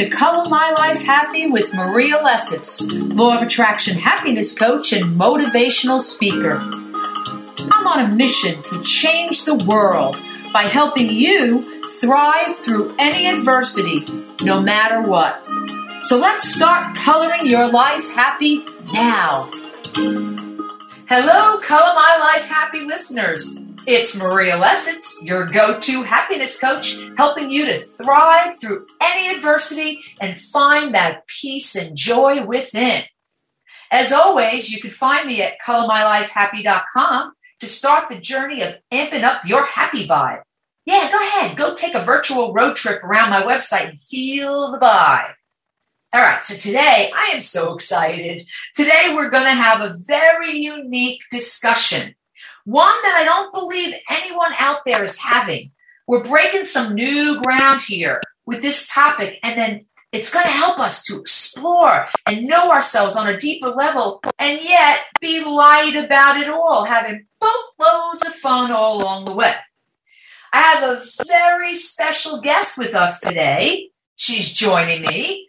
to Color My Life Happy with Maria Lessitz, Law of Attraction happiness coach and motivational speaker. I'm on a mission to change the world by helping you thrive through any adversity, no matter what. So let's start coloring your life happy now. Hello, Color My Life Happy listeners. It's Maria Lessitz, your go to happiness coach, helping you to thrive through any adversity and find that peace and joy within. As always, you can find me at colormylifehappy.com to start the journey of amping up your happy vibe. Yeah, go ahead, go take a virtual road trip around my website and feel the vibe. All right, so today I am so excited. Today we're going to have a very unique discussion one that I don't believe anyone out there is having. We're breaking some new ground here with this topic, and then it's going to help us to explore and know ourselves on a deeper level, and yet be light about it all, having boatloads of fun all along the way. I have a very special guest with us today. She's joining me.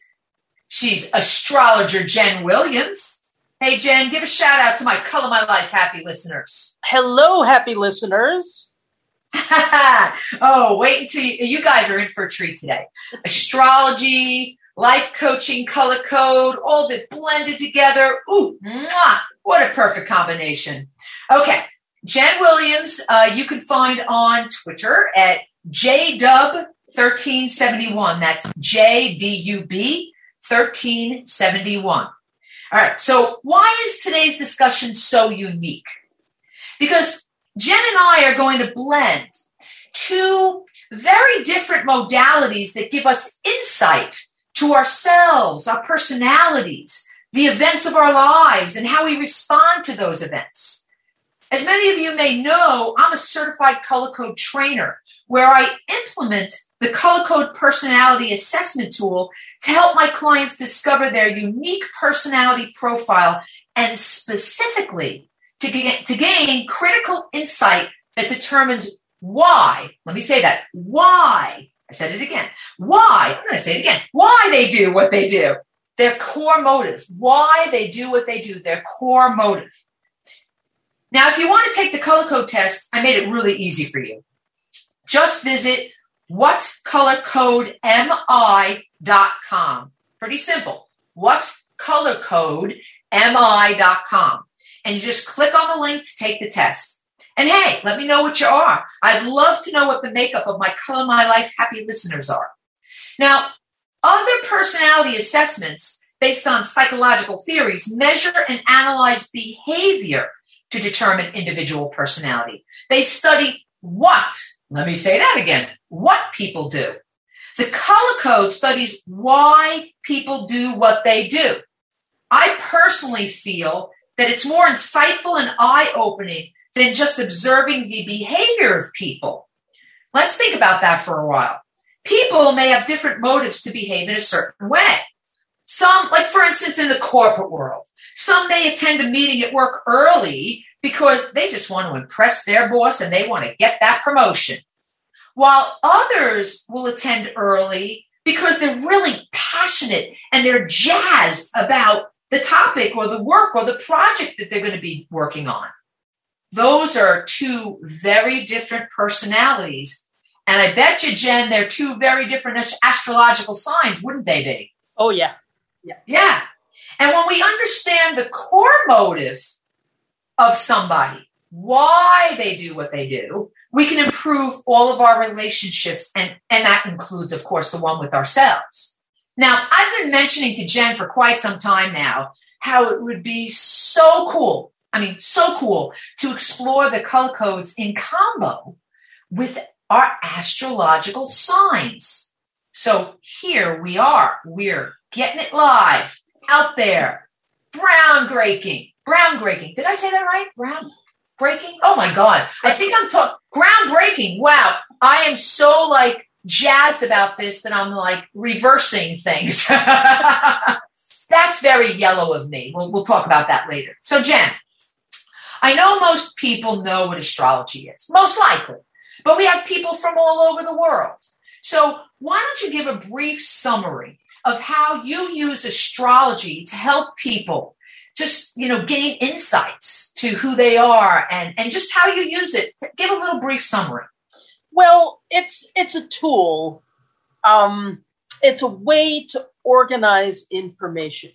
She's astrologer Jen Williams. Hey, Jen, give a shout out to my Color My Life happy listeners. Hello, happy listeners. oh, wait until you, you, guys are in for a treat today. Astrology, life coaching, color code, all it blended together. Ooh, mwah, what a perfect combination. Okay, Jen Williams, uh, you can find on Twitter at JDub1371. That's JDUB 1371. All right. So why is today's discussion so unique? Because Jen and I are going to blend two very different modalities that give us insight to ourselves, our personalities, the events of our lives, and how we respond to those events. As many of you may know, I'm a certified color code trainer where I implement the Color Code Personality Assessment Tool to help my clients discover their unique personality profile and specifically to, get, to gain critical insight that determines why, let me say that, why, I said it again, why, I'm going to say it again, why they do what they do, their core motive, why they do what they do, their core motive. Now, if you want to take the color code test, I made it really easy for you. Just visit whatcolorcodemi.com. Pretty simple. Whatcolorcodemi.com. And you just click on the link to take the test. And hey, let me know what you are. I'd love to know what the makeup of my Color My Life happy listeners are. Now, other personality assessments based on psychological theories measure and analyze behavior to determine individual personality. They study what, let me say that again, what people do. The color code studies why people do what they do. I personally feel that it's more insightful and eye opening than just observing the behavior of people. Let's think about that for a while. People may have different motives to behave in a certain way. Some, like for instance, in the corporate world, some may attend a meeting at work early because they just want to impress their boss and they want to get that promotion while others will attend early because they're really passionate and they're jazzed about the topic or the work or the project that they're going to be working on. Those are two very different personalities. And I bet you, Jen, they're two very different astrological signs, wouldn't they be? Oh, yeah. Yeah. Yeah. And when we understand the core motive of somebody, why they do what they do, we can improve all of our relationships. And, and that includes, of course, the one with ourselves. Now, I've been mentioning to Jen for quite some time now how it would be so cool. I mean, so cool to explore the color codes in combo with our astrological signs. So here we are. We're getting it live out there. Brown breaking. Brown breaking. Did I say that right? Brown breaking. Oh my God. I think I'm talking groundbreaking. Wow. I am so like jazzed about this that I'm like reversing things. That's very yellow of me. We'll, we'll talk about that later. So, Jen, I know most people know what astrology is, most likely, but we have people from all over the world. So, why don't you give a brief summary of how you use astrology to help people just you know gain insights to who they are and and just how you use it give a little brief summary well it's it's a tool. Um it's a way to organize information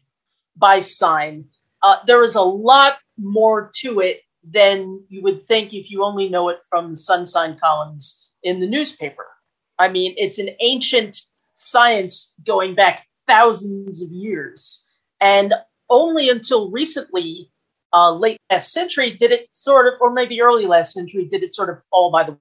by sign. Uh, there is a lot more to it than you would think if you only know it from the sun sign columns in the newspaper. I mean it's an ancient science going back thousands of years. And only until recently, uh, late last century, did it sort of, or maybe early last century, did it sort of fall by the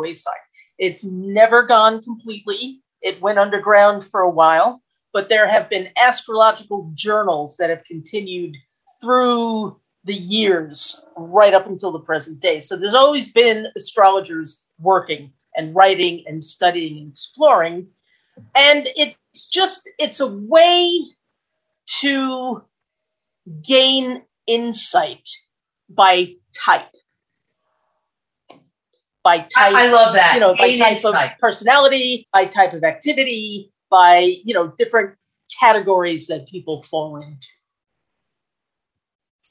wayside. It's never gone completely. It went underground for a while, but there have been astrological journals that have continued through the years right up until the present day. So there's always been astrologers working and writing and studying and exploring. And it's just, it's a way to gain insight by type. By type, I, I love that. You know, by type of personality, by type of activity, by you know different categories that people fall into.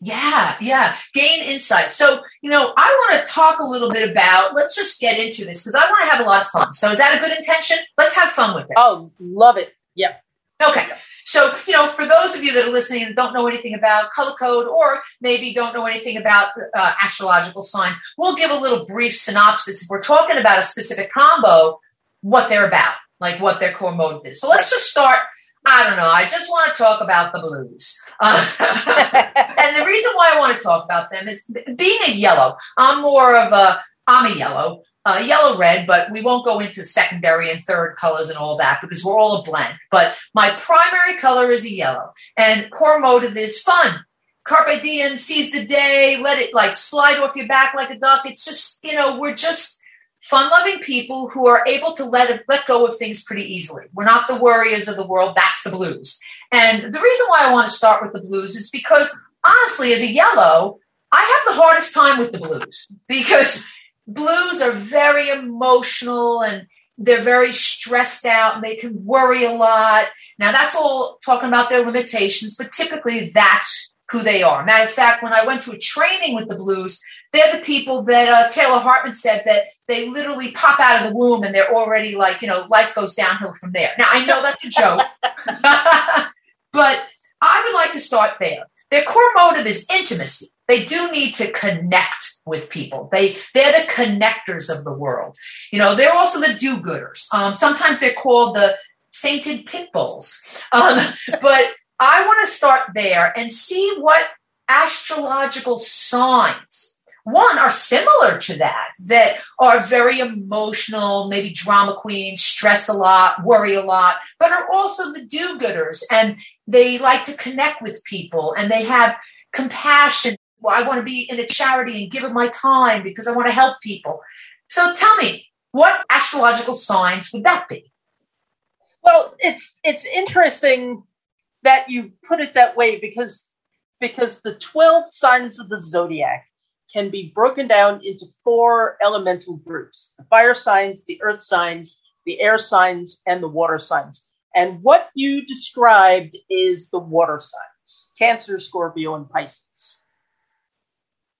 Yeah, yeah. Gain insight. So, you know, I want to talk a little bit about, let's just get into this because I want to have a lot of fun. So, is that a good intention? Let's have fun with this. Oh, love it. Yep. Okay. So, you know, for those of you that are listening and don't know anything about color code or maybe don't know anything about uh, astrological signs, we'll give a little brief synopsis. If we're talking about a specific combo, what they're about, like what their core motive is. So let's just start. I don't know. I just want to talk about the blues. Uh, and the reason why I want to talk about them is being a yellow. I'm more of a, I'm a yellow uh, yellow red, but we won't go into secondary and third colors and all that because we're all a blend. But my primary color is a yellow, and core motive is fun. Carpe diem, seize the day, let it like slide off your back like a duck. It's just, you know, we're just fun loving people who are able to let, let go of things pretty easily. We're not the worriers of the world. That's the blues. And the reason why I want to start with the blues is because honestly, as a yellow, I have the hardest time with the blues because blues are very emotional and they're very stressed out and they can worry a lot. Now, that's all talking about their limitations, but typically that's who they are. Matter of fact, when I went to a training with the blues, they're the people that uh, Taylor Hartman said that they literally pop out of the womb and they're already like, you know, life goes downhill from there. Now, I know that's a joke, but I would like to start there. Their core motive is intimacy. They do need to connect with people. They they're the connectors of the world. You know, they're also the do-gooders. Um, sometimes they're called the sainted pit bulls. Um, but I want to start there and see what astrological signs one are similar to that that are very emotional maybe drama queens stress a lot worry a lot but are also the do-gooders and they like to connect with people and they have compassion well, I want to be in a charity and give it my time because I want to help people. So tell me, what astrological signs would that be? Well, it's it's interesting that you put it that way because because the 12 signs of the zodiac can be broken down into four elemental groups the fire signs, the earth signs, the air signs, and the water signs. And what you described is the water signs Cancer, Scorpio, and Pisces.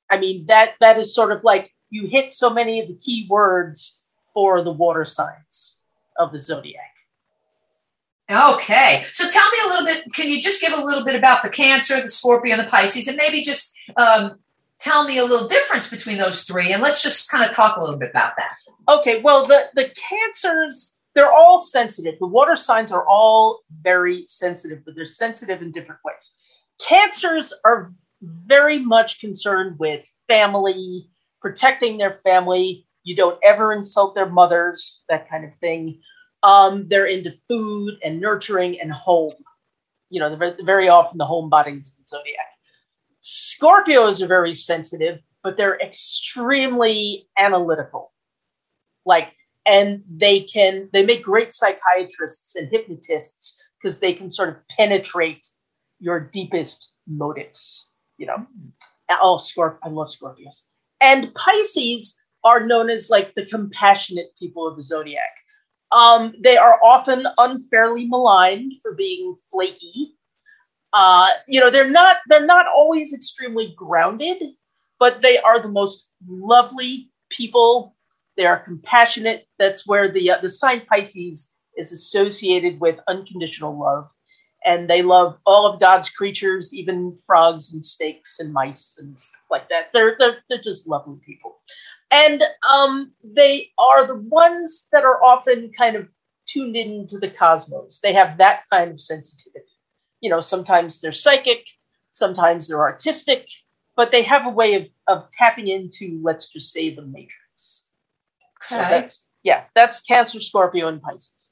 I mean, that that is sort of like you hit so many of the key words for the water signs of the zodiac. Okay. So tell me a little bit, can you just give a little bit about the Cancer, the Scorpio, and the Pisces, and maybe just um, tell me a little difference between those three, and let's just kind of talk a little bit about that. Okay. Well, the, the Cancers, they're all sensitive. The water signs are all very sensitive, but they're sensitive in different ways. Cancers are very much concerned with family, protecting their family. You don't ever insult their mothers, that kind of thing. Um, they're into food and nurturing and home. You know, very, very often the home bodies in zodiac. Scorpios are very sensitive, but they're extremely analytical. Like, and they can, they make great psychiatrists and hypnotists because they can sort of penetrate your deepest motives you know. Oh, Scorp, I love Scorpios. And Pisces are known as like the compassionate people of the zodiac. Um, they are often unfairly maligned for being flaky. Uh, you know, they're not they're not always extremely grounded, but they are the most lovely people. They are compassionate. That's where the uh, the sign Pisces is associated with unconditional love, and they love all of God's creatures, even frogs and snakes and mice and stuff like that. They're they're they're just lovely people and um, they are the ones that are often kind of tuned into the cosmos. They have that kind of sensitivity. You know, sometimes they're psychic, sometimes they're artistic, but they have a way of, of tapping into, let's just say, the matrix. Okay. So that's, yeah, that's Cancer, Scorpio, and Pisces.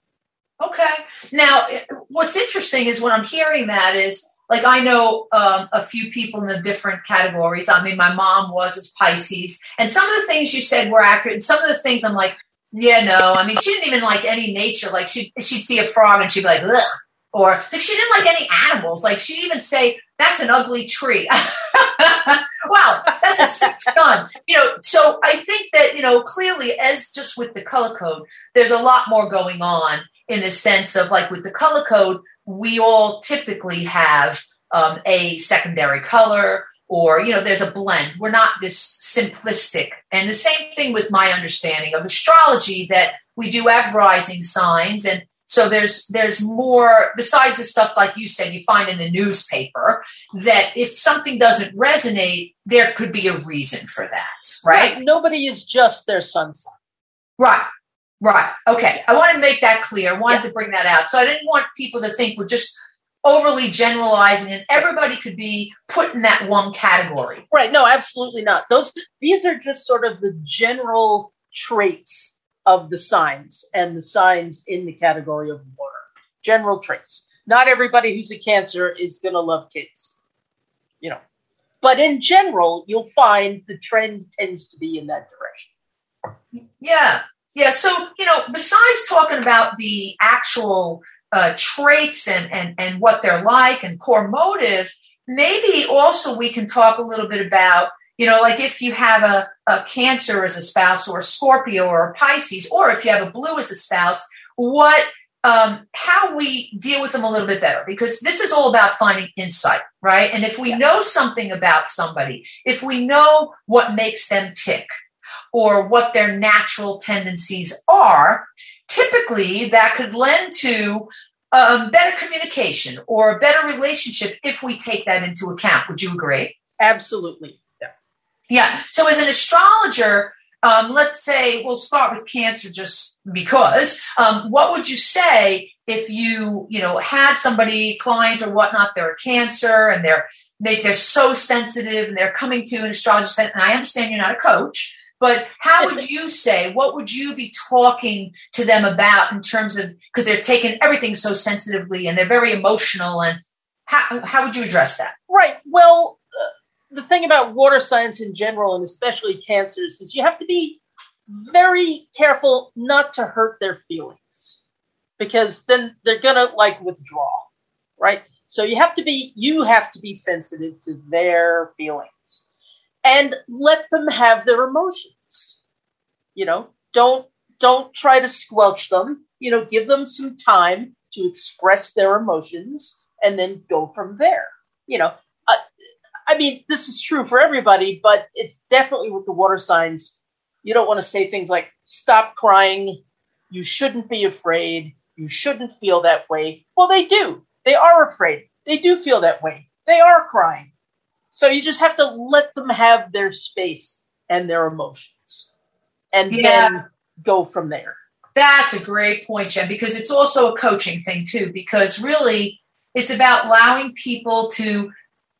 Okay. Now, what's interesting is when I'm hearing that is like I know um, a few people in the different categories. I mean, my mom was as Pisces, and some of the things you said were accurate, and some of the things I'm like, yeah, no. I mean, she didn't even like any nature. Like she she'd see a frog and she'd be like, ugh, or like she didn't like any animals. Like she'd even say, that's an ugly tree. wow, that's a sick son. You know, so I think that you know clearly, as just with the color code, there's a lot more going on in the sense of like with the color code we all typically have um, a secondary color or you know there's a blend we're not this simplistic and the same thing with my understanding of astrology that we do have rising signs and so there's there's more besides the stuff like you said you find in the newspaper that if something doesn't resonate there could be a reason for that right, right. nobody is just their sign right Right. Okay. I want to make that clear. I wanted yeah. to bring that out. So I didn't want people to think we're just overly generalizing and everybody could be put in that one category. Right. No, absolutely not. Those these are just sort of the general traits of the signs and the signs in the category of water. General traits. Not everybody who's a cancer is going to love kids. You know. But in general, you'll find the trend tends to be in that direction. Yeah. Yeah. So, you know, besides talking about the actual uh, traits and, and, and what they're like and core motive, maybe also we can talk a little bit about, you know, like if you have a, a Cancer as a spouse or a Scorpio or a Pisces, or if you have a Blue as a spouse, what um, how we deal with them a little bit better because this is all about finding insight, right? And if we yeah. know something about somebody, if we know what makes them tick, or what their natural tendencies are, typically that could lend to um, better communication or a better relationship if we take that into account. Would you agree? Absolutely. Yeah. So, as an astrologer, um, let's say we'll start with Cancer just because. Um, what would you say if you, you know, had somebody, client or whatnot, they're a Cancer and they're they, they're so sensitive and they're coming to an astrologer, and I understand you're not a coach, but how would you say, what would you be talking to them about in terms of, because they're taking everything so sensitively and they're very emotional and how, how would you address that? Right. Well, the thing about water signs in general, and especially cancers, is you have to be very careful not to hurt their feelings because then they're to like withdraw. Right. So you have to be, you have to be sensitive to their feelings and let them have their emotions. You know, don't don't try to squelch them. You know, give them some time to express their emotions and then go from there. You know, I mean, this is true for everybody, but it's definitely with the water signs. You don't want to say things like "stop crying," "you shouldn't be afraid," "you shouldn't feel that way." Well, they do. They are afraid. They do feel that way. They are crying. So you just have to let them have their space and their emotions and yeah. then go from there. That's a great point, Jen, because it's also a coaching thing too, because really it's about allowing people to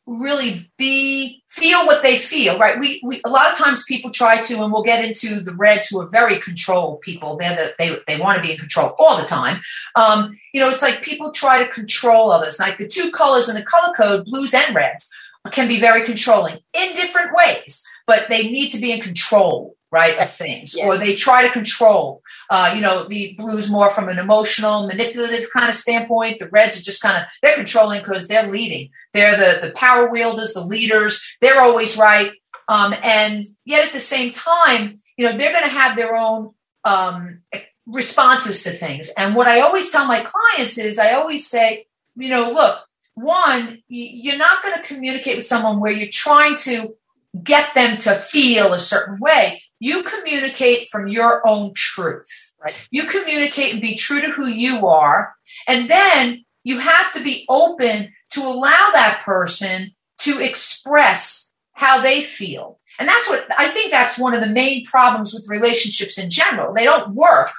really be feel what they feel right? We, we a lot of times people try to and we'll get into the reds who are very control people. They're the, they they want to be in control all the time. Um, you know it's like people try to control others. Like the two colors in the color code blues and reds can be very controlling in different ways, but they need to be in control, right, of things, yes. or they try to control. Uh, you know, the blues more from an emotional, manipulative kind of standpoint. The reds are just kind of they're controlling because they're leading. They're the the power wielders, the leaders. They're always right, um, and yet at the same time, you know, they're going to have their own um, responses to things. And what I always tell my clients is I always say, you know, look, one, you're not going to communicate with someone where you're trying to get them to feel a certain way. You communicate from your own truth. Right. You communicate and be true to who you are. And then you have to be open to allow that person to express how they feel. And that's what I think that's one of the main problems with relationships in general. They don't work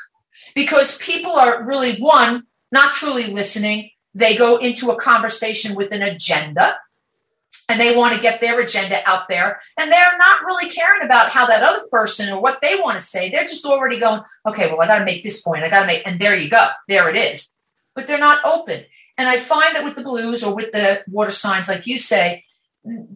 because people are really, one, not truly listening. They go into a conversation with an agenda and they want to get their agenda out there. And they're not really caring about how that other person or what they want to say. They're just already going okay well i got to make this point. I got to make and there you go. There it is. But they're not open. And i find that with the blues or with the water signs like you say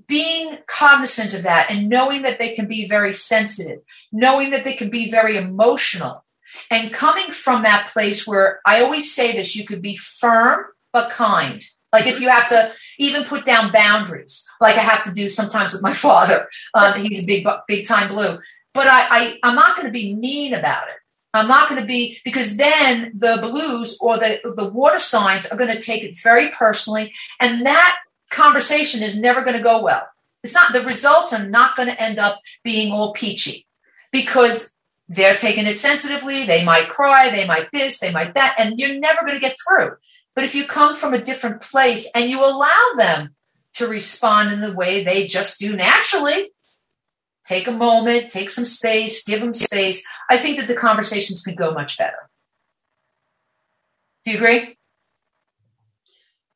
being cognizant of that and knowing that they can be very sensitive knowing that they can be very emotional and coming from that place where i always say this you could be firm but kind like if you have to even put down boundaries, like I have to do sometimes with my father. Um, he's a big, big time blue. But I, I, I'm not going to be mean about it. I'm not going to be because then the blues or the the water signs are going to take it very personally, and that conversation is never going to go well. It's not the results are not going to end up being all peachy because they're taking it sensitively. They might cry, they might this, they might that, and you're never going to get through. But if you come from a different place and you allow them to respond in the way they just do naturally, take a moment, take some space, give them space, I think that the conversations could go much better. Do you agree?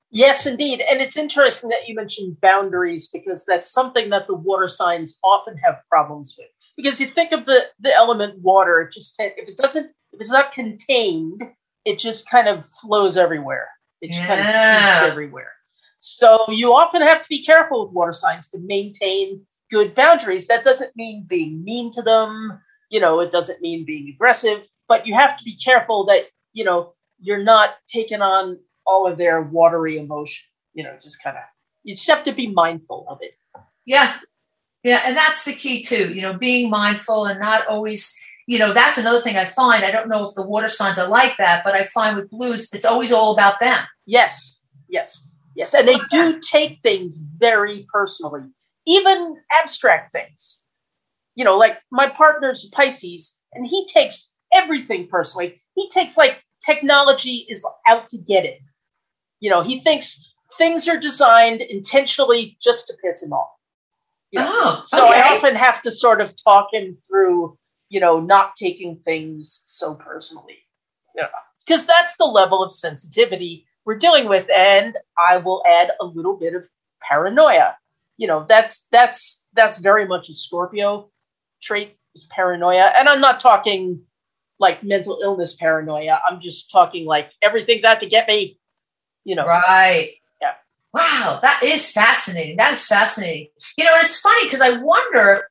Yes, indeed. And it's interesting that you mentioned boundaries because that's something that the water signs often have problems with. Because you think of the, the element water, it just if it doesn't if it's not contained, it just kind of flows everywhere. It just yeah. kind of seeps everywhere. So you often have to be careful with water signs to maintain good boundaries. That doesn't mean being mean to them. You know, it doesn't mean being aggressive, but you have to be careful that, you know, you're not taking on all of their watery emotion. You know, just kind of, you just have to be mindful of it. Yeah. Yeah. And that's the key too, you know, being mindful and not always you know, that's another thing I find. I don't know if the water signs are like that, but I find with blues, it's always all about them. Yes, yes, yes. And they do take things very personally, even abstract things. You know, like my partner's Pisces, and he takes everything personally. He takes like technology is out to get him. You know, he thinks things are designed intentionally just to piss him off. You know? oh, so I often have to sort of talk him through you know, not taking things so personally. Yeah. Because that's the level of sensitivity we're dealing with. And I will add a little bit of paranoia. You know, that's that's that's very much a Scorpio trait is paranoia. And I'm not talking like mental illness paranoia. I'm just talking like everything's out to get me. You know. Right. Yeah. Wow, that is fascinating. That is fascinating. You know, it's funny because I wonder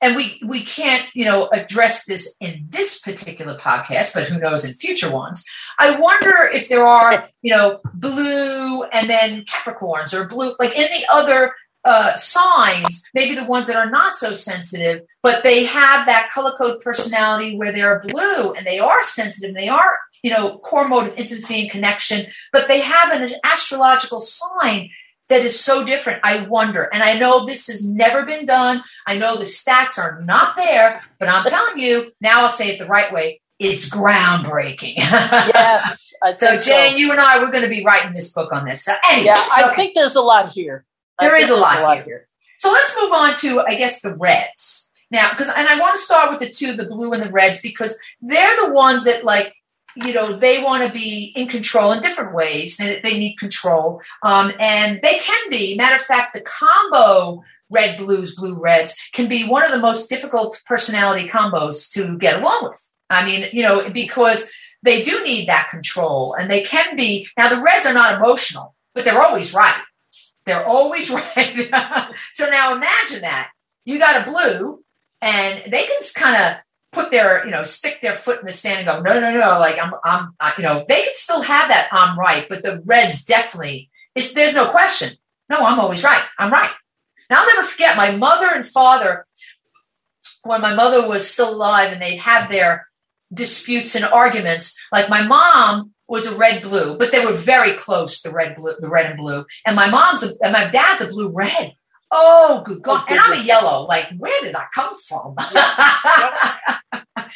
and we we can't you know address this in this particular podcast but who knows in future ones. I wonder if there are you know blue and then capricorns or blue like in the other uh, signs maybe the ones that are not so sensitive but they have that color code personality where they're blue and they are sensitive and they are you know core mode of intimacy and connection but they have an astrological sign that is so different. I wonder. And I know this has never been done. I know the stats are not there, but I'm telling you, now I'll say it the right way. It's groundbreaking. yes. so Jane, so. you and I, we're going to be writing this book on this. So anyway, yeah, I okay. think there's a lot here. There is a lot, a lot here. here. So let's move on to, I guess, the reds. Now, because, and I want to start with the two, the blue and the reds, because they're the ones that like you know they want to be in control in different ways they, they need control. Um, and they can be. Matter of fact the combo red blues blue reds can be one of the most difficult personality combos to get along with. I mean you know because they do need that control and they can be. Now the reds are not emotional but they're always right. They're always right. So now imagine that. You got a blue and they can kind of put their, you know, stick their foot in the sand and go, no, no, no, like I'm, I'm, I, you know, they could still have that I'm right, but the Reds definitely, it's, there's no question. No, I'm always right. I'm right. Now I'll never forget my mother and father, when my mother was still alive and they'd have their, disputes and arguments. Like my mom was a red blue, but they were very close, the red blue, the red and blue. And my mom's a, and my dad's a blue red. Oh, good God. Oh, and I'm a yellow. Like, where did I come from?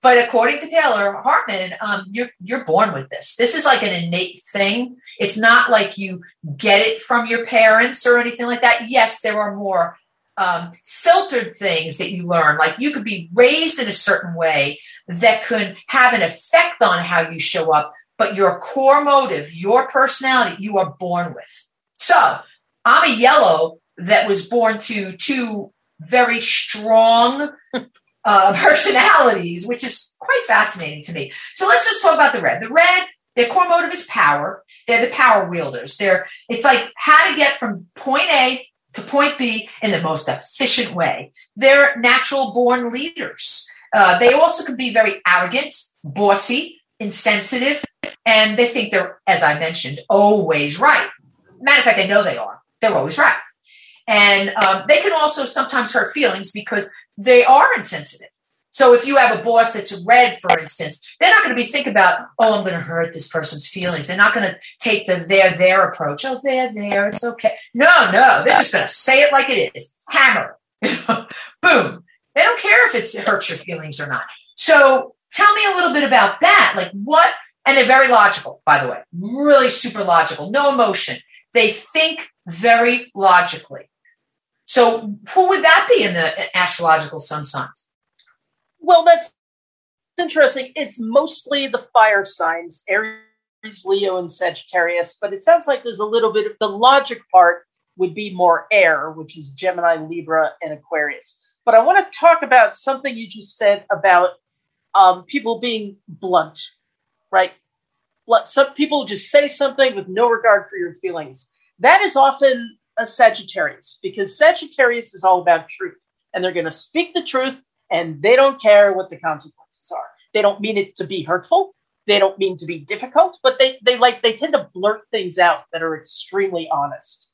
but according to Taylor Hartman, um, you're, you're born with this. This is like an innate thing. It's not like you get it from your parents or anything like that. Yes, there are more um, filtered things that you learn. Like you could be raised in a certain way that could have an effect on how you show up, but your core motive, your personality, you are born with. So I'm a yellow that was born to two very strong uh, personalities, which is quite fascinating to me. So let's just talk about the red. The red, their core motive is power. They're the power wielders. They're it's like how to get from point A to point B in the most efficient way. They're natural born leaders. Uh, they also can be very arrogant, bossy, insensitive, and they think they're, as I mentioned, always right. Matter of fact, they know they are. They're always right. And um, they can also sometimes hurt feelings because they are insensitive. So if you have a boss that's red, for instance, they're not going to be thinking about, oh, I'm going to hurt this person's feelings. They're not going to take the there, there approach. Oh, there, there, it's okay. No, no, they're just going to say it like it is. Hammer. Boom. They don't care if it hurts your feelings or not. So tell me a little bit about that. Like what, and they're very logical, by the way, really super logical, no emotion. They think very logically. So who would that be in the astrological sun signs? Well, that's interesting. It's mostly the fire signs, Aries, Leo, and Sagittarius, but it sounds like there's a little bit of the logic part would be more air, which is Gemini, Libra, and Aquarius. But I want to talk about something you just said about um, people being blunt, right? Some people just say something with no regard for your feelings. That is often a Sagittarius because Sagittarius is all about truth and they're going to speak the truth and they don't care what the consequences are. They don't mean it to be hurtful. They don't mean to be difficult, but they, they like, they tend to blurt things out that are extremely honest.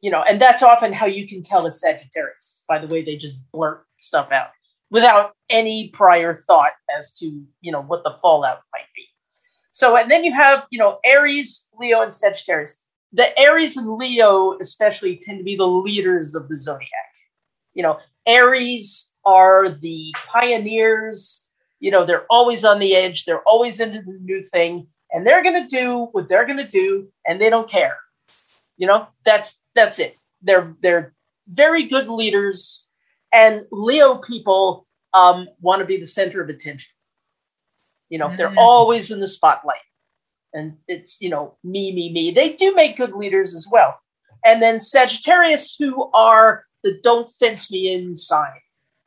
You know, and that's often how you can tell a Sagittarius by the way they just blurt stuff out without any prior thought as to, you know, what the fallout might be. So, and then you have, you know, Aries, Leo, and Sagittarius the Aries and Leo especially tend to be the leaders of the zodiac. You know, Aries are the pioneers. You know, they're always on the edge. They're always into the new thing, and they're going to do what they're going to do, and they don't care. You know, that's that's it. They're they're very good leaders, and Leo people um, want to be the center of attention. You know, mm-hmm. they're always in the spotlight and it's you know me me me. They do make good leaders as well. And then sagittarius who are the don't fence me in sign.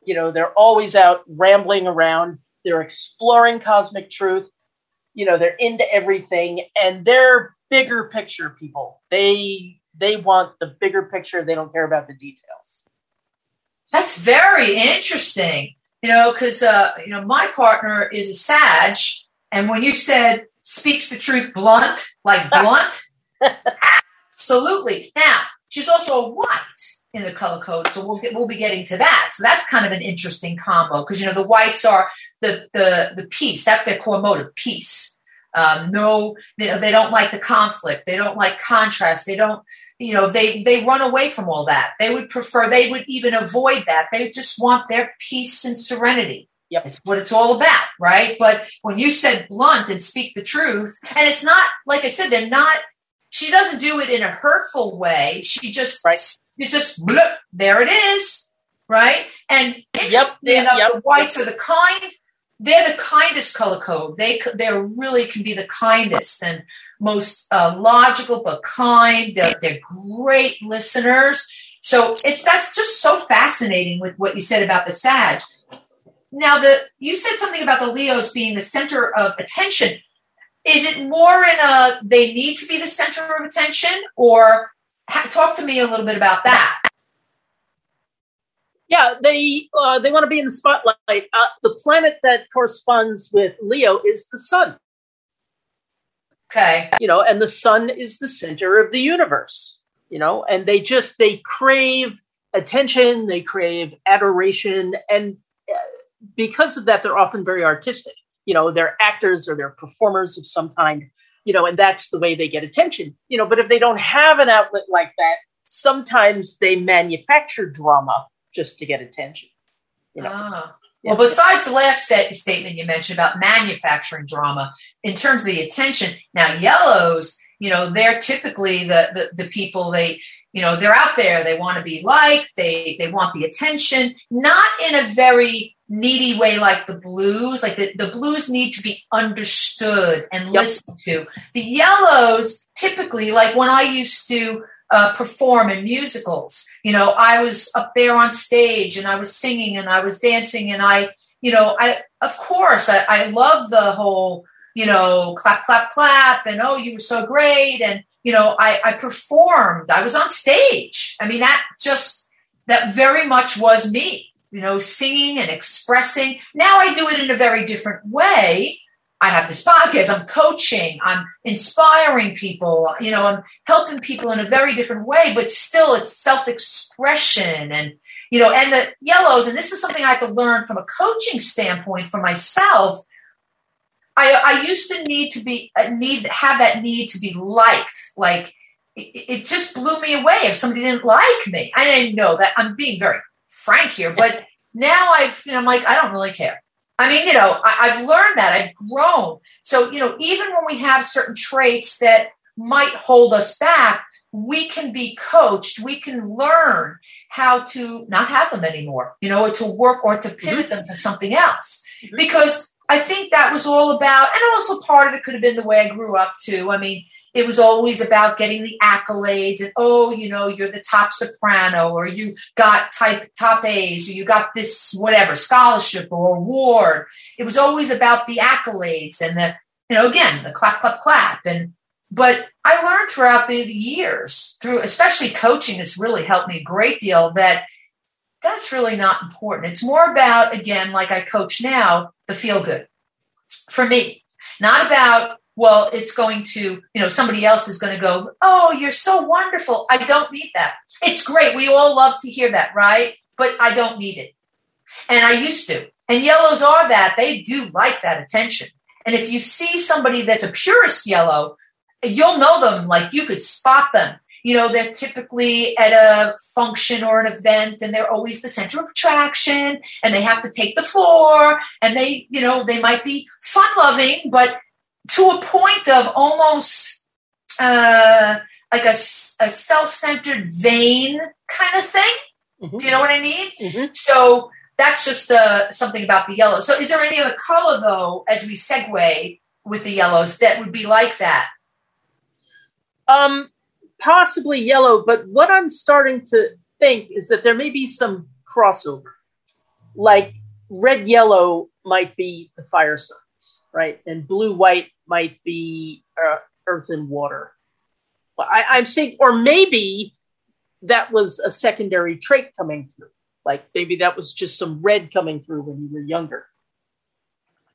You know they're always out rambling around. They're exploring cosmic truth. You know they're into everything. And they're bigger picture people. They they want the bigger picture. They don't care about the details. That's very interesting. You know because uh, you know my partner is a sag. And when you said speaks the truth blunt, like blunt. Absolutely. Now, she's also a white in the color code, so we'll get, we'll be getting to that. So that's kind of an interesting combo because you know the whites are the the the peace. That's their core motive, peace. Um, no, they, they don't like the conflict. They don't like contrast. They don't, you know, they they run away from all that. They would prefer. They would even avoid that. They just want their peace and serenity. Yep. It's what it's all about, right? But when you said blunt and speak the truth, and it's not, like I said, they're not, she doesn't do it in a hurtful way. She just, right. it's just, bloop, there it is, right? And interestingly yep. enough, yep. the whites are the kind, they're the kindest color code. They, they really can be the kindest and most uh, logical, but kind. They're, they're great listeners. So it's, that's just so fascinating with what you said about the Sag now, the you said something about the Leos being the center of attention. Is it more in a they need to be the center of attention, or ha- talk to me a little bit about that? Yeah, they uh, they want to be in the spotlight. Uh, the planet that corresponds with Leo is the sun. Okay, you know, and the sun is the center of the universe. You know, and they just they crave attention, they crave adoration, and because of that, they're often very artistic. You know, they're actors or they're performers of some kind, you know, and that's the way they get attention. You know, but if they don't have an outlet like that, sometimes they manufacture drama just to get attention. You know. Ah. Well, besides the last st- statement you mentioned about manufacturing drama, in terms of the attention, now yellows, you know, they're typically the, the, the people they, you know, they're out there. They want to be liked. They they want the attention, not in a very needy way like the blues. Like the, the blues need to be understood and yep. listened to. The yellows typically, like when I used to uh, perform in musicals. You know, I was up there on stage and I was singing and I was dancing and I, you know, I of course I, I love the whole, you know, clap, clap, clap, and oh, you were so great, and you know, I, I performed. I was on stage. I mean, that just that very much was me. You know, singing and expressing. Now I do it in a very different way I have this podcast, I'm coaching, I'm inspiring people, you know, I'm helping people in a very different way, but still it's self expression and, you know, and the yellows, and this is something I have to learn from a coaching standpoint for myself. I, I used to need to be, uh, need, have that need to be liked. Like it, it just blew me away if somebody didn't like me. I didn't know that I'm being very frank here, but now I've, you know, I'm like, I don't really care. I mean, you know, I, have learned that. I've grown. So, you know, even when we have certain traits that might hold us back, we can be coached. We can learn how to not have them anymore, you know, or to work or to pivot mm-hmm. them to something else. Mm-hmm. Because I think that was all about, and also part of it could have been the way I grew up too. I mean, it was always about getting the accolades and oh you know you're the top soprano or you got type top a's or you got this whatever scholarship or award. It was always about the accolades and the you know again the clap clap clap. And but i learned throughout the, the years through especially coaching has really helped me a great deal that that's really not important. It's more about again like i coach now the feel good for me. Not about well, it's going to, you know, somebody else is going to go, oh, you're so wonderful. I don't need that. It's great. We all love to hear that, right? But I don't need it. And I used to. And yellows are that. They do like that attention. And if you see somebody that's a purist yellow, you'll know them like you could spot them. You know, they're typically at a function or an event and they're always the center of attraction and they have to take the floor and they, you know, they might be fun loving, but to a point of almost uh, like a, a self-centered vain kind of thing. Mm-hmm. Do you know what I mean? Mm-hmm. So that's just uh, something about the yellow. So is there any other color though, as we segue with the yellows, that would be like that? Um, possibly yellow, but what I'm starting to think is that there may be some crossover. Like red yellow might be the fire signs, right? And blue white might be uh, earth and water. I, I'm saying, or maybe that was a secondary trait coming through. Like maybe that was just some red coming through when you were younger.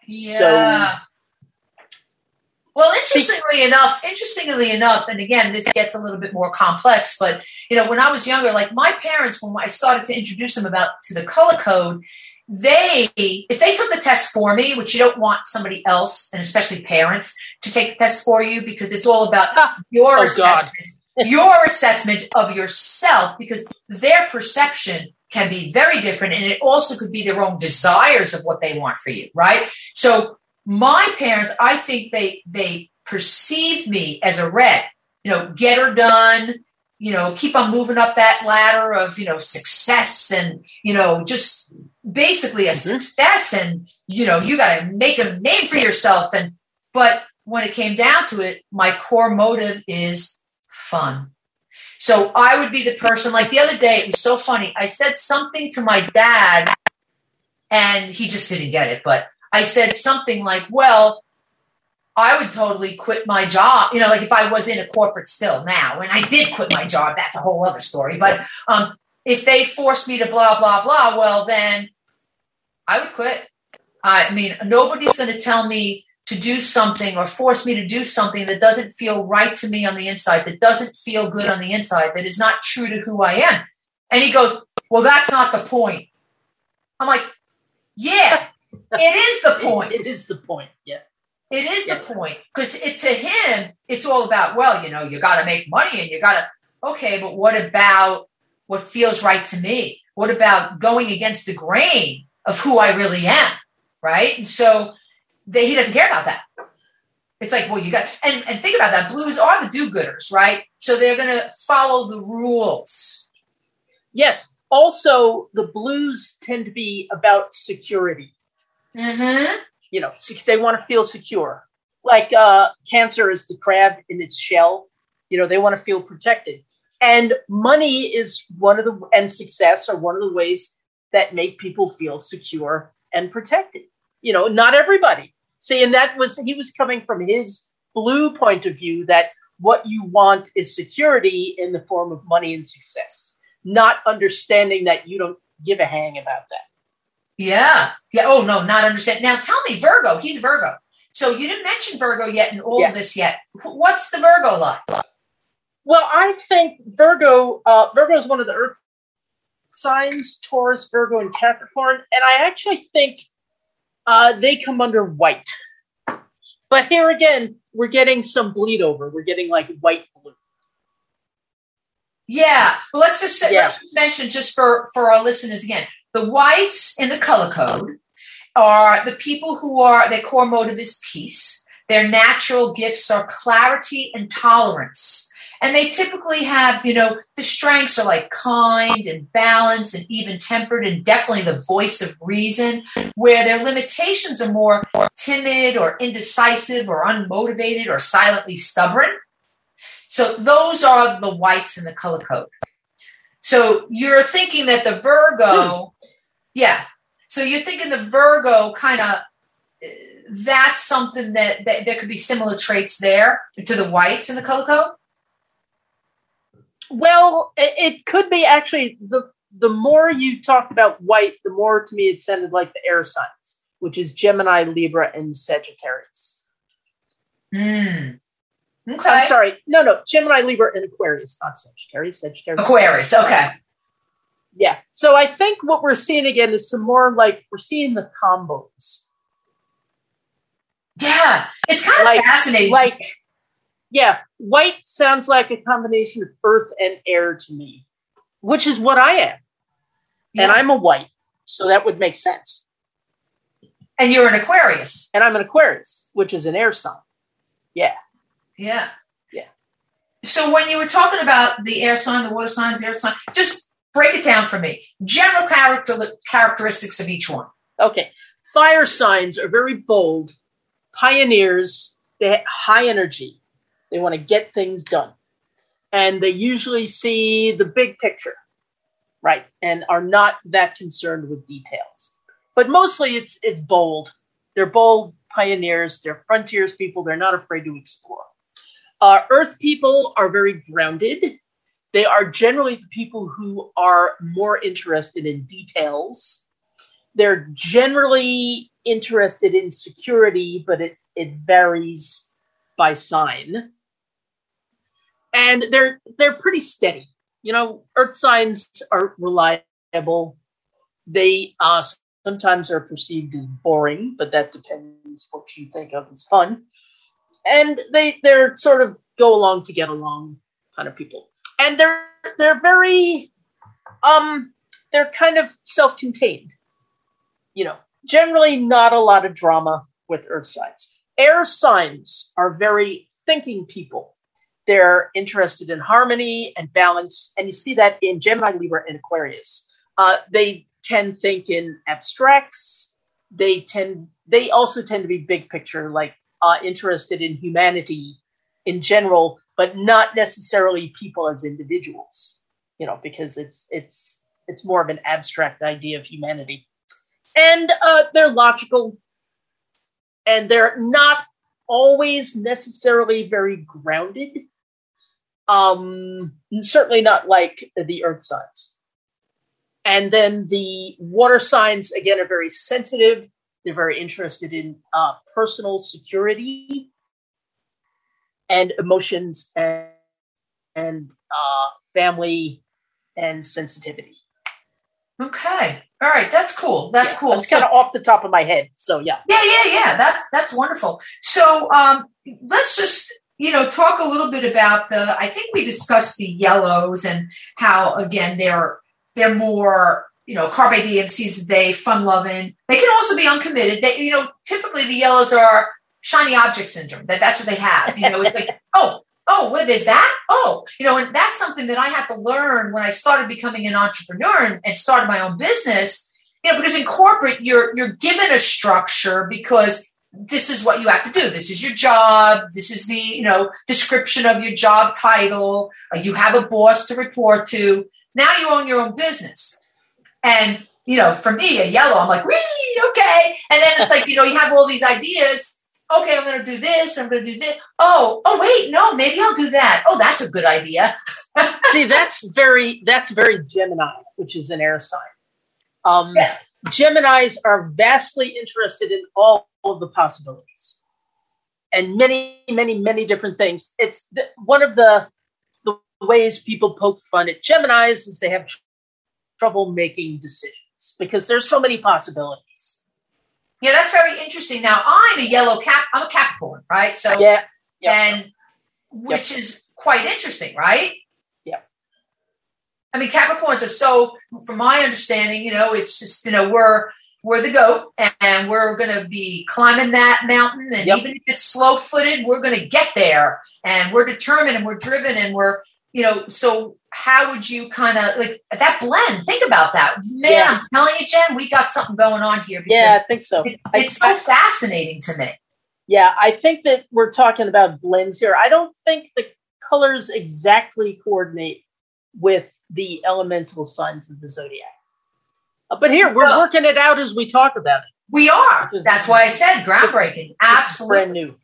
Yeah. So, well, interestingly enough, interestingly enough, and again, this gets a little bit more complex, but you know, when I was younger, like my parents, when I started to introduce them about to the color code, they if they took the test for me which you don't want somebody else and especially parents to take the test for you because it's all about ah. your oh, assessment. Your assessment of yourself because their perception can be very different and it also could be their own desires of what they want for you right? So my parents i think they they perceived me as a red you know get her done you know keep on moving up that ladder of you know success and you know just basically a mm-hmm. success and you know you got to make a name for yourself and but when it came down to it my core motive is fun so i would be the person like the other day it was so funny i said something to my dad and he just didn't get it but i said something like well I would totally quit my job. You know, like if I was in a corporate still now, and I did quit my job, that's a whole other story. But um, if they force me to blah blah blah, well then I would quit. I mean, nobody's going to tell me to do something or force me to do something that doesn't feel right to me on the inside, that doesn't feel good on the inside, that is not true to who I am. And he goes, Well, that's not the point. I'm like, Yeah, it is the point. It, is the point. Yeah. It is yeah. the point because it to him it's all about well, you know, you got to make money and you got to okay, but what about what feels right to me? What about going against the grain of who I really am, right? And so they, he doesn't care about that. It's like, well, you got and, and think about that. Blues are the do-gooders, right? So they're going to follow the rules. Yes. Also, the blues tend to be about security. Mm-hmm. You know, they want to feel secure. Like uh, cancer is the crab in its shell. You know, they want to feel protected. And money is one of the, and success are one of the ways that make people feel secure and protected. You know, not everybody. See, and that was, he was coming from his blue point of view that what you want is security in the form of money and success, not understanding that you don't give a hang about that. Yeah. Yeah. Oh, no, not understand. Now tell me, Virgo, he's Virgo. So you didn't mention Virgo yet in all yeah. of this yet. What's the Virgo like? Well, I think Virgo, uh, Virgo is one of the earth signs, Taurus, Virgo, and Capricorn. And I actually think uh, they come under white. But here again, we're getting some bleed over. We're getting like white blue. Yeah, well, let's just say, yeah. let's mention just for for our listeners again, the whites in the color code are the people who are their core motive is peace. Their natural gifts are clarity and tolerance. And they typically have, you know, the strengths are like kind and balanced and even tempered and definitely the voice of reason, where their limitations are more timid or indecisive or unmotivated or silently stubborn. So those are the whites in the color code. So you're thinking that the Virgo, hmm. yeah. So you're thinking the Virgo kind of that's something that, that there could be similar traits there to the whites in the color code. Well, it, it could be actually the the more you talked about white, the more to me it sounded like the air signs, which is Gemini, Libra, and Sagittarius. Hmm. Okay. I'm sorry. No, no. Gemini, Libra, and Aquarius, not Sagittarius. Sagittarius. Aquarius. Okay. Yeah. So I think what we're seeing again is some more like we're seeing the combos. Yeah, it's kind of like, fascinating. Like yeah, white sounds like a combination of earth and air to me, which is what I am. Yeah. And I'm a white, so that would make sense. And you're an Aquarius. And I'm an Aquarius, which is an air sign. Yeah. Yeah. Yeah. So when you were talking about the air sign, the water signs, the air sign, just break it down for me. General character characteristics of each one. Okay. Fire signs are very bold, pioneers, they have high energy. They want to get things done. And they usually see the big picture, right? And are not that concerned with details. But mostly it's it's bold. They're bold pioneers, they're frontiers people, they're not afraid to explore. Uh, Earth people are very grounded. They are generally the people who are more interested in details. They're generally interested in security, but it, it varies by sign and they're they're pretty steady. You know, earth signs are reliable. They uh, sometimes are perceived as boring, but that depends what you think of as fun. And they they're sort of go along to get along kind of people. And they're they're very um they're kind of self-contained. You know, generally not a lot of drama with earth signs. Air signs are very thinking people. They're interested in harmony and balance, and you see that in Gemini, Libra, and Aquarius. Uh, they can think in abstracts. They tend. They also tend to be big picture, like uh, interested in humanity in general, but not necessarily people as individuals. You know, because it's it's it's more of an abstract idea of humanity, and uh, they're logical, and they're not always necessarily very grounded. Um, certainly not like the earth signs. And then the water signs, again, are very sensitive. They're very interested in uh, personal security and emotions and, and uh, family and sensitivity. Okay. All right, that's cool. That's Yeah, cool. That's kind of off the top of my head. So yeah. Yeah, yeah, yeah. That's that's wonderful. So um, let's just you know talk a little bit about the. I think we discussed the yellows and how again they're they're more you know carpe diem, seize the day, fun loving. They can also be uncommitted. They you know typically the yellows are shiny object syndrome. That that's what they have. You know, it's like oh. Oh, what is that? Oh, you know, and that's something that I had to learn when I started becoming an entrepreneur and, and started my own business you know, because in corporate, you're you're given a structure because this is what you have to do. This is your job. This is the you know description of your job title. Uh, you have a boss to report to. Now you own your own business, and you know, for me, a yellow, I'm like, wee, okay. And then it's like you know, you have all these ideas. Okay, I'm going to do this. I'm going to do this. Oh, oh, wait, no, maybe I'll do that. Oh, that's a good idea. See, that's very that's very Gemini, which is an air sign. Um, Yeah. Geminis are vastly interested in all of the possibilities and many, many, many different things. It's the, one of the the ways people poke fun at Geminis is they have tr- trouble making decisions because there's so many possibilities. Yeah, that's very interesting. Now, I'm a yellow cap. I'm a Capricorn, right? So Yeah, Yep. and which is quite interesting, right? Yeah. I mean, Capricorns are so, from my understanding, you know, it's just you know we're we're the goat, and we're going to be climbing that mountain, and Yep. even if it's slow footed, we're going to get there, and we're determined, and we're driven, and we're you know. So, how would you kind of like that blend? Think about that, man. Yeah. I'm telling you, Jen, we got something going on here. Because yeah, I think so. it- I- it's so fascinating to me. Yeah, I think that we're talking about blends here. I don't think the colors exactly coordinate with the elemental signs of the zodiac. Uh, but here, we're Well- working it out as we talk about it. We are. That's why I said groundbreaking. Absolutely. brand new.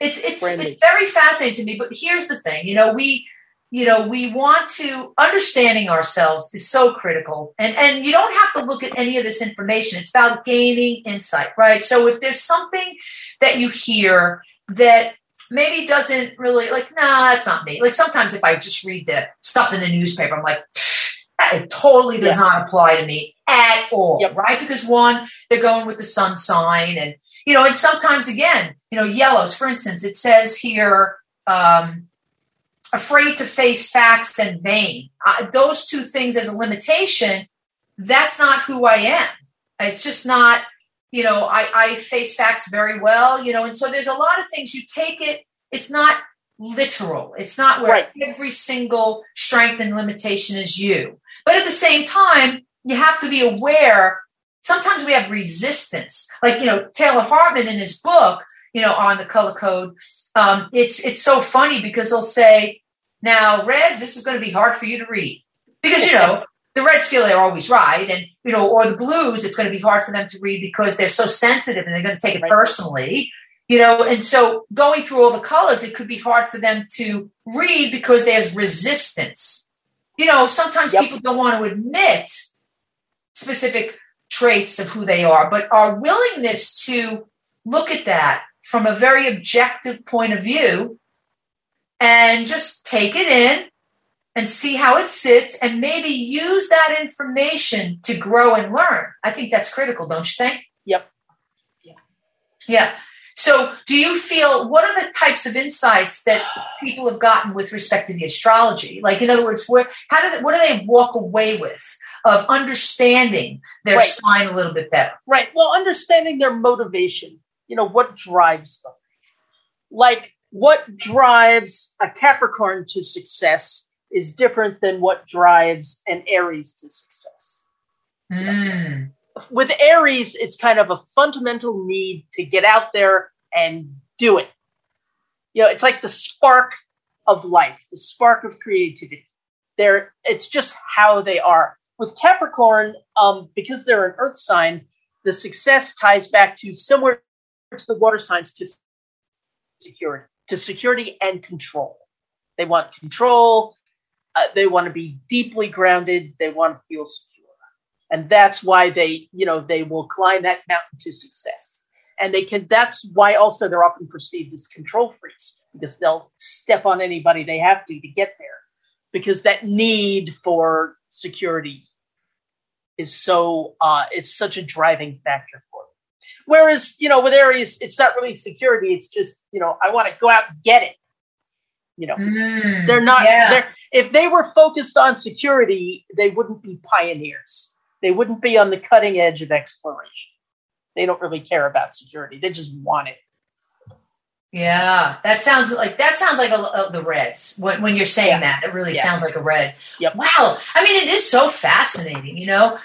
It's it's brand it's new. very fascinating to me. But here's the thing, you know, we you know we want to understanding ourselves is so critical, and and you don't have to look at any of this information. It's about gaining insight, right? So if there's something that you hear that maybe doesn't really like, nah, that's not me. Like sometimes if I just read the stuff in the newspaper, I'm like. It totally does Yeah. not apply to me at all, Yep. right? Because one, they're going with the sun sign, and you know, and sometimes again, you know, yellows, for instance, it says here, um, afraid to face facts and vain. Uh, those two things as a limitation, that's not who I am. It's just not, you know, I, I face facts very well, you know, and so there's a lot of things you take it, it's not literal. It's not where Right. every single strength and limitation is you. But at the same time, you have to be aware sometimes we have resistance. Like, you know, Taylor Hartman in his book, you know, on the color code, um, it's it's so funny because he'll say, now, Reds, this is going to be hard for you to read. Because, you know, the Reds feel they're always right. And, you know, or the Blues, it's going to be hard for them to read because they're so sensitive and they're going to take it personally. You know, and so going through all the colors, it could be hard for them to read because there's resistance. You know, sometimes Yep. people don't want to admit specific traits of who they are, but our willingness to look at that from a very objective point of view and just take it in and see how it sits and maybe use that information to grow and learn. I think that's critical, don't you think? Yep. Yeah. Yeah. So, do you feel what are the types of insights that people have gotten with respect to the astrology? Like, in other words, what how do they, what do they walk away with of understanding their Right. sign a little bit better? Right. Well, understanding their motivation, you know, what drives them. Like what drives a Capricorn to success is different than what drives an Aries to success. Mm. With Aries, it's kind of a fundamental need to get out there and do it. You know, it's like the spark of life, the spark of creativity. They're, it's just how they are. With Capricorn, um, because they're an earth sign, the success ties back to similar to the water signs to security, to security and control. They want control. Uh, they want to be deeply grounded. They want to feel secure. And that's why they, you know, they will climb that mountain to success. And they can, that's why also they're often perceived as control freaks because they'll step on anybody they have to to get there because that need for security is so uh, it's such a driving factor for them. Whereas you know with Aries, it's not really security. It's just you know I want to go out and get it. You know, Mm, they're not. yeah. They're, if they were focused on security, they wouldn't be pioneers. They wouldn't be on the cutting edge of exploration. They don't really care about security. They just want it. Yeah, that sounds like that sounds like a, a- the Reds. When, when you're saying Yeah. that, it really Yeah. sounds like a Red. Yep. Wow. I mean, it is so fascinating, you know,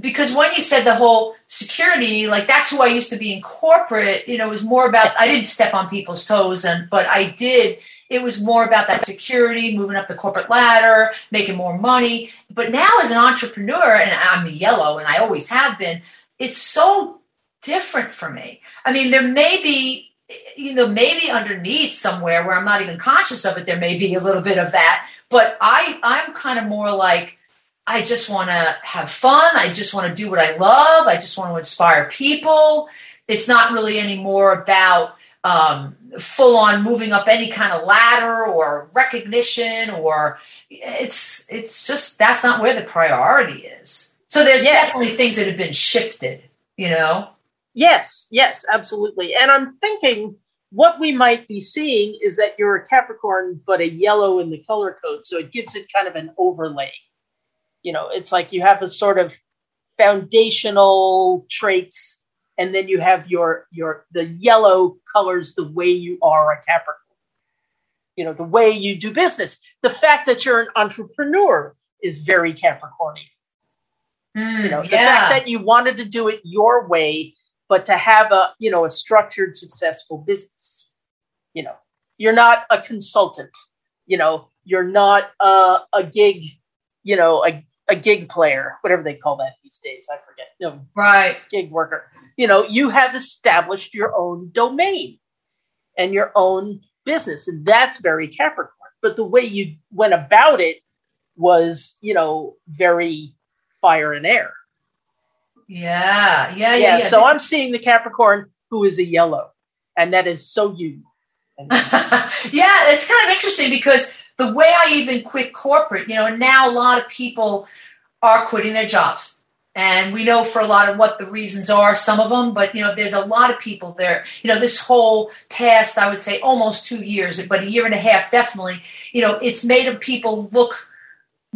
because when you said the whole security, like that's who I used to be in corporate. You know, it was more about I didn't step on people's toes, and but I did. It was more about that security, moving up the corporate ladder, making more money. But now, as an entrepreneur, and I'm yellow, and I always have been, it's so different for me. I mean, there may be you know, maybe underneath somewhere where I'm not even conscious of it, there may be a little bit of that. But I, I'm kind of more like, I just want to have fun. I just want to do what I love. I just want to inspire people. It's not really anymore about um, full on moving up any kind of ladder or recognition or it's it's just that's not where the priority is. So there's Yeah. definitely things that have been shifted, you know. Yes, yes, absolutely. And I'm thinking what we might be seeing is that you're a Capricorn, but a yellow in the color code. So it gives it kind of an overlay. You know, it's like you have a sort of foundational traits, and then you have your your the yellow colors the way you are a Capricorn. You know, the way you do business. The fact that you're an entrepreneur is very Capricornian. Hmm, you know, the fact that you wanted to do it your way, but to have a, you know, a structured, successful business. You know, you're not a consultant. You know, you're not a, a gig, you know, a, a gig player, whatever they call that these days. I forget. No, right. gig worker. You know, you have established your own domain and your own business, and that's very Capricorn. But the way you went about it was, you know, very fire and air. Yeah, yeah, yeah. Yeah, yeah. so I'm seeing the Capricorn who is a yellow, and that is so you. And- yeah, it's kind of interesting because the way I even quit corporate, you know, and now a lot of people are quitting their jobs. And we know for a lot of what the reasons are, some of them, but you know, there's a lot of people there. You know, this whole past, I would say almost two years, but a year and a half, definitely, you know, it's made of people look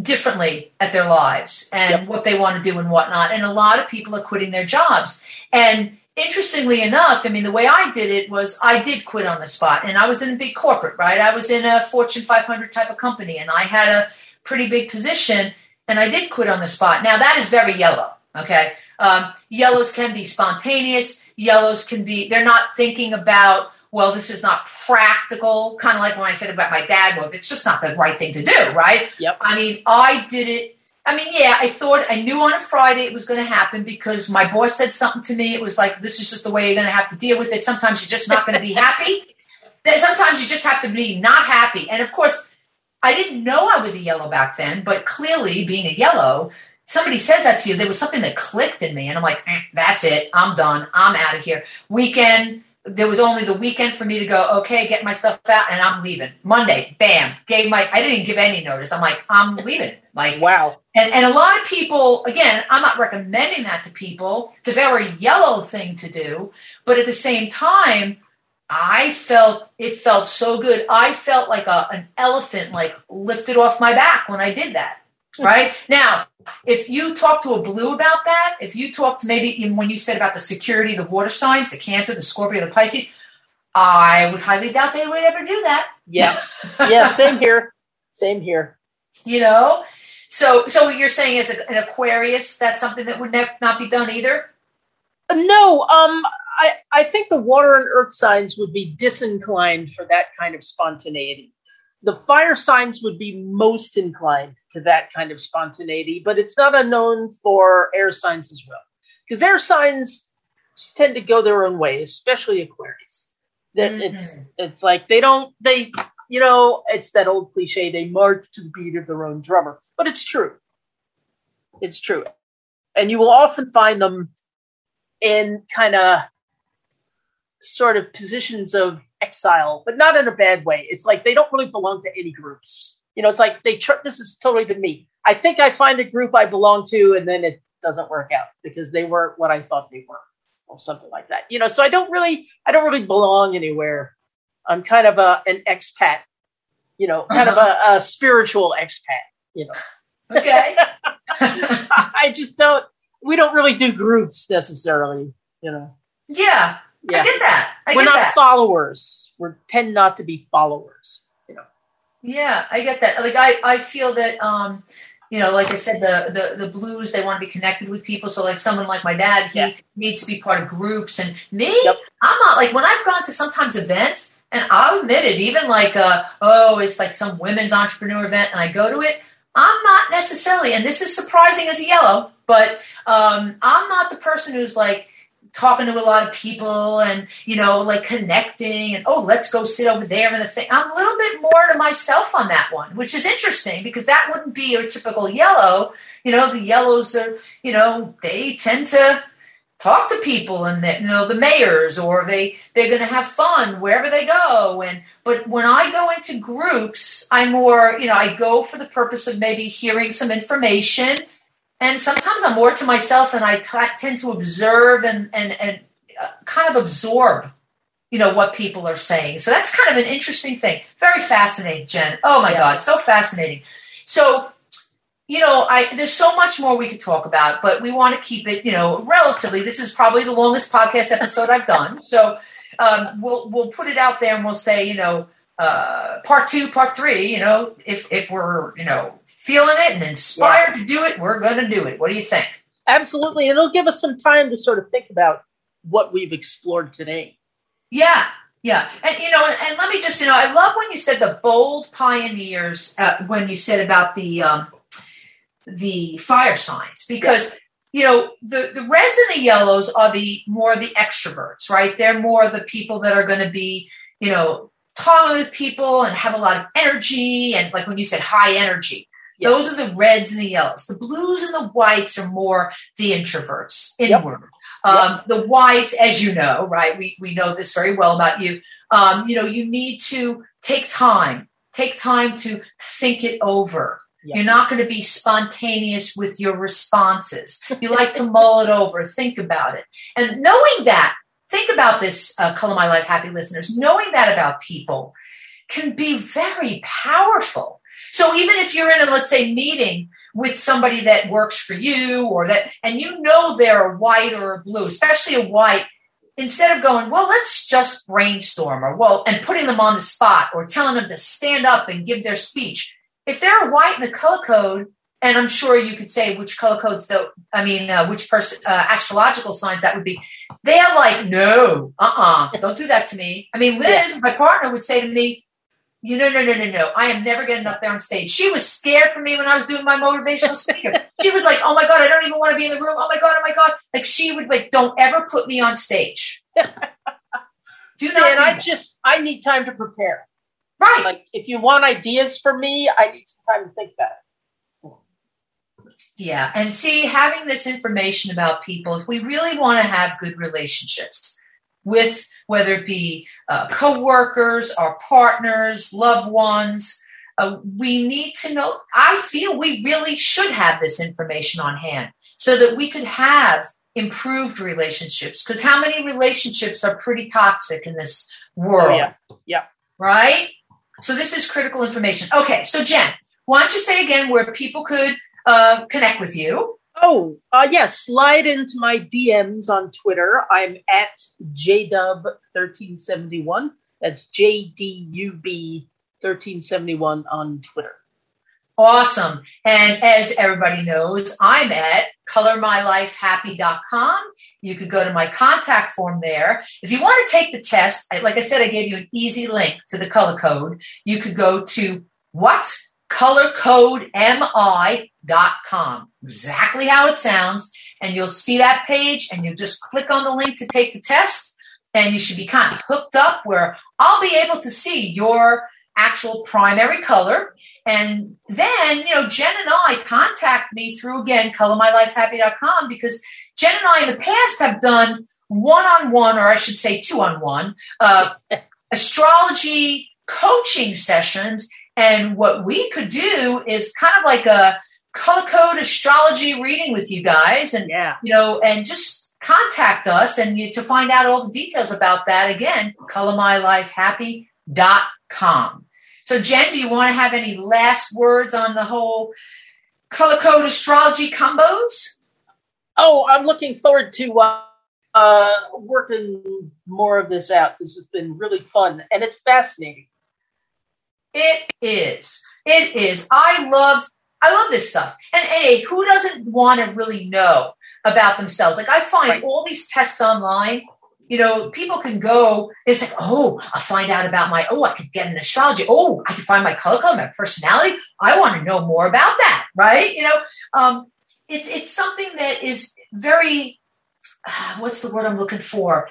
differently at their lives and Yep. what they want to do and whatnot. And a lot of people are quitting their jobs. And interestingly enough, I mean, the way I did it was I did quit on the spot, and I was in a big corporate, right? I was in a Fortune 500 type of company, and I had a pretty big position, and I did quit on the spot. Now that is very yellow, okay? Um, yellows can be spontaneous. Yellows can be they're not thinking about. Well, this is not practical. Kind of like when I said about my dad. Well, it's just not the right thing to do, right? Yep. I mean, I did it I mean, yeah, I thought I knew on a Friday it was going to happen because my boss said something to me. It was like, this is just the way you're going to have to deal with it. Sometimes you're just not going to be happy. Sometimes you just have to be not happy. And of course, I didn't know I was a yellow back then, but clearly being a yellow, somebody says that to you. There was something that clicked in me, and I'm like, eh, that's it. I'm done. I'm out of here. Weekend, there was only the weekend for me to go, okay, get my stuff out, and I'm leaving. Monday, bam, gave my, I didn't give any notice. I'm like, I'm leaving. Like, wow. and, and a lot of people, again, I'm not recommending that to people. It's a very yellow thing to do. But at the same time, I felt it felt so good. I felt like a, an elephant like lifted off my back when I did that. Right now, if you talk to a blue about that, if you talk to maybe even when you said about the security, the water signs, the Cancer, the Scorpio, the Pisces, I would highly doubt they would ever do that. Yeah. Yeah. Same here. Same here. you know so so what you're saying is an aquarius that's something that would ne- not be done either No, um, I, I think the water and earth signs would be disinclined for that kind of spontaneity. The fire signs would be most inclined to that kind of spontaneity, but it's not unknown for air signs as well. Because air signs tend to go their own way, especially Aquarius. That mm-hmm. it's it's like they don't they you know, it's that old cliche, they march to the beat of their own drummer. But it's true. It's true. And you will often find them in kind of sort of positions of exile, but not in a bad way. It's like they don't really belong to any groups. You know, it's like they tr- this is totally been me. I think I find a group I belong to, and then it doesn't work out because they weren't what I thought they were or something like that. You know, so I don't really I don't really belong anywhere. I'm kind of a an expat, you know, kind uh-huh. of a, a spiritual expat, you know. Okay. I just don't we don't really do groups necessarily, you know. Yeah. Yeah. I get that. I We're get not that. followers. We tend not to be followers, you know. Yeah, I get that. Like I, I feel that um, you know, like I said, the the the blues they want to be connected with people. So like someone like my dad, he yeah. needs to be part of groups. And me, yep. I'm not like when I've gone to sometimes events, and I'll admit it, even like uh, oh, it's like some women's entrepreneur event, and I go to it. I'm not necessarily, and this is surprising as a yellow, but um, I'm not the person who's like talking to a lot of people and you know like connecting and oh let's go sit over there and the thing. I'm a little bit more to myself on that one which is interesting because that wouldn't be a typical yellow. You know the yellows are you know they tend to talk to people and you know the mayors or they they're going to have fun wherever they go. And but when i go into groups i'm more you know i go for the purpose of maybe hearing some information and sometimes I'm more to myself and I t- tend to observe and, and, and uh, kind of absorb, you know, what people are saying. So that's kind of an interesting thing. Very fascinating, Jen. Oh my yeah. God, so fascinating. So, you know, I, there's so much more we could talk about, but we want to keep it, you know, relatively. This is probably the longest podcast episode I've done. So um, we'll, we'll put it out there and we'll say, you know, uh, part two, part three, you know, if, if we're, you know, feeling it and inspired yeah. to do it, we're going to do it. What do you think? Absolutely. It'll give us some time to sort of think about what we've explored today. Yeah. Yeah. And, you know, and, and let me just, you know, I love when you said the bold pioneers, uh, when you said about the, um, the fire signs, because, you know, the, the reds and the yellows are the more the extroverts, right? They're more the people that are going to be, you know, talking with people and have a lot of energy and like when you said high energy Yep. Those are the reds and the yellows. The blues and the whites are more the introverts, inward. Yep. Um, yep. The whites, as you know, right? We, we know this very well about you. Um, you know, you need to take time, take time to think it over. You're not going to be spontaneous with your responses. You like to mull it over, think about it. And knowing that, think about this, uh, Color My Life Happy listeners, knowing that about people can be very powerful so even if you're in a, let's say, meeting with somebody that works for you or that, and you know they're a white or a blue, especially a white, instead of going, well, let's just brainstorm or well, and putting them on the spot or telling them to stand up and give their speech. If they're a white in the color code, and I'm sure you could say which color codes, though, I mean, uh, which person, uh, astrological signs that would be. They are like, no, uh uh-uh, uh, don't do that to me. I mean, Liz, yeah. my partner, would say to me, you know, no, no, no, no. I am never getting up there on stage. She was scared for me when I was doing my motivational speaker. she was like, "Oh my god, I don't even want to be in the room. Oh my god, oh my god." Like she would like, "Don't ever put me on stage." do See, not. And I that. just I need time to prepare. Right. Like if you want ideas for me, I need some time to think about it. Yeah, and see, having this information about people, if we really want to have good relationships with whether it be uh, co-workers or partners, loved ones. Uh, we need to know. I feel we really should have this information on hand so that we could have improved relationships. Because how many relationships are pretty toxic in this world? Oh, yeah. Yeah. Right? So this is critical information. Okay, so Jen, why don't you say again where people could uh, connect with you? Oh, uh, yes. Slide into my DMs on Twitter. I'm at JDub1371. That's J D U B 1371 on Twitter. Awesome. And as everybody knows, I'm at colormylifehappy.com. You could go to my contact form there. If you want to take the test, like I said, I gave you an easy link to the color code. You could go to what colorcodemi.com. Exactly how it sounds. And you'll see that page and you just click on the link to take the test and you should be kind of hooked up where I'll be able to see your actual primary color. And then, you know, Jen and I contact me through again, colormylifehappy.com because Jen and I in the past have done one on one, or I should say two on one, uh, astrology coaching sessions and what we could do is kind of like a color code astrology reading with you guys, and yeah. you know, and just contact us and you to find out all the details about that. Again, colormylifehappy.com. So, Jen, do you want to have any last words on the whole color code astrology combos? Oh, I'm looking forward to uh, uh, working more of this out. This has been really fun and it's fascinating. It is. It is. I love I love this stuff. And A, who doesn't want to really know about themselves? Like I find right. all these tests online you know, people can go, it's like, oh, I'll find out about my, oh, I could get an astrology. Oh, I can find my color code, my personality. I want to know more about that, right? You know, um, it's, it's something that is very, uh, what's the word I'm looking for?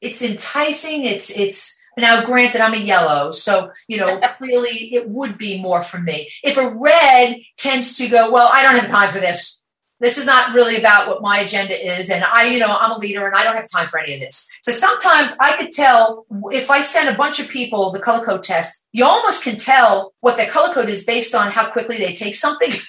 It's enticing. It's, it's, now, granted, I'm a yellow, so you know clearly it would be more for me. If a red tends to go, well, I don't have time for this. This is not really about what my agenda is and i you know i'm a leader and i don't have time for any of this. So sometimes i could tell if i send a bunch of people the color code test you almost can tell what their color code is based on how quickly they take something.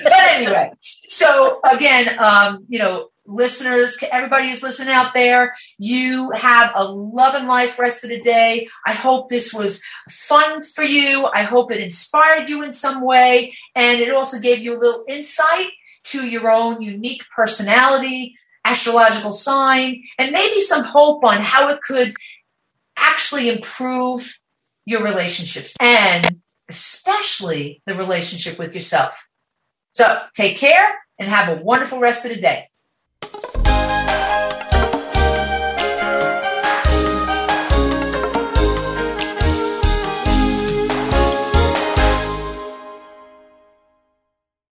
But anyway so again um, you know listeners, everybody who's listening out there, you have a loving life rest of the day. I hope this was fun for you. I hope it inspired you in some way. And it also gave you a little insight to your own unique personality, astrological sign, and maybe some hope on how it could actually improve your relationships and especially the relationship with yourself. So take care and have a wonderful rest of the day.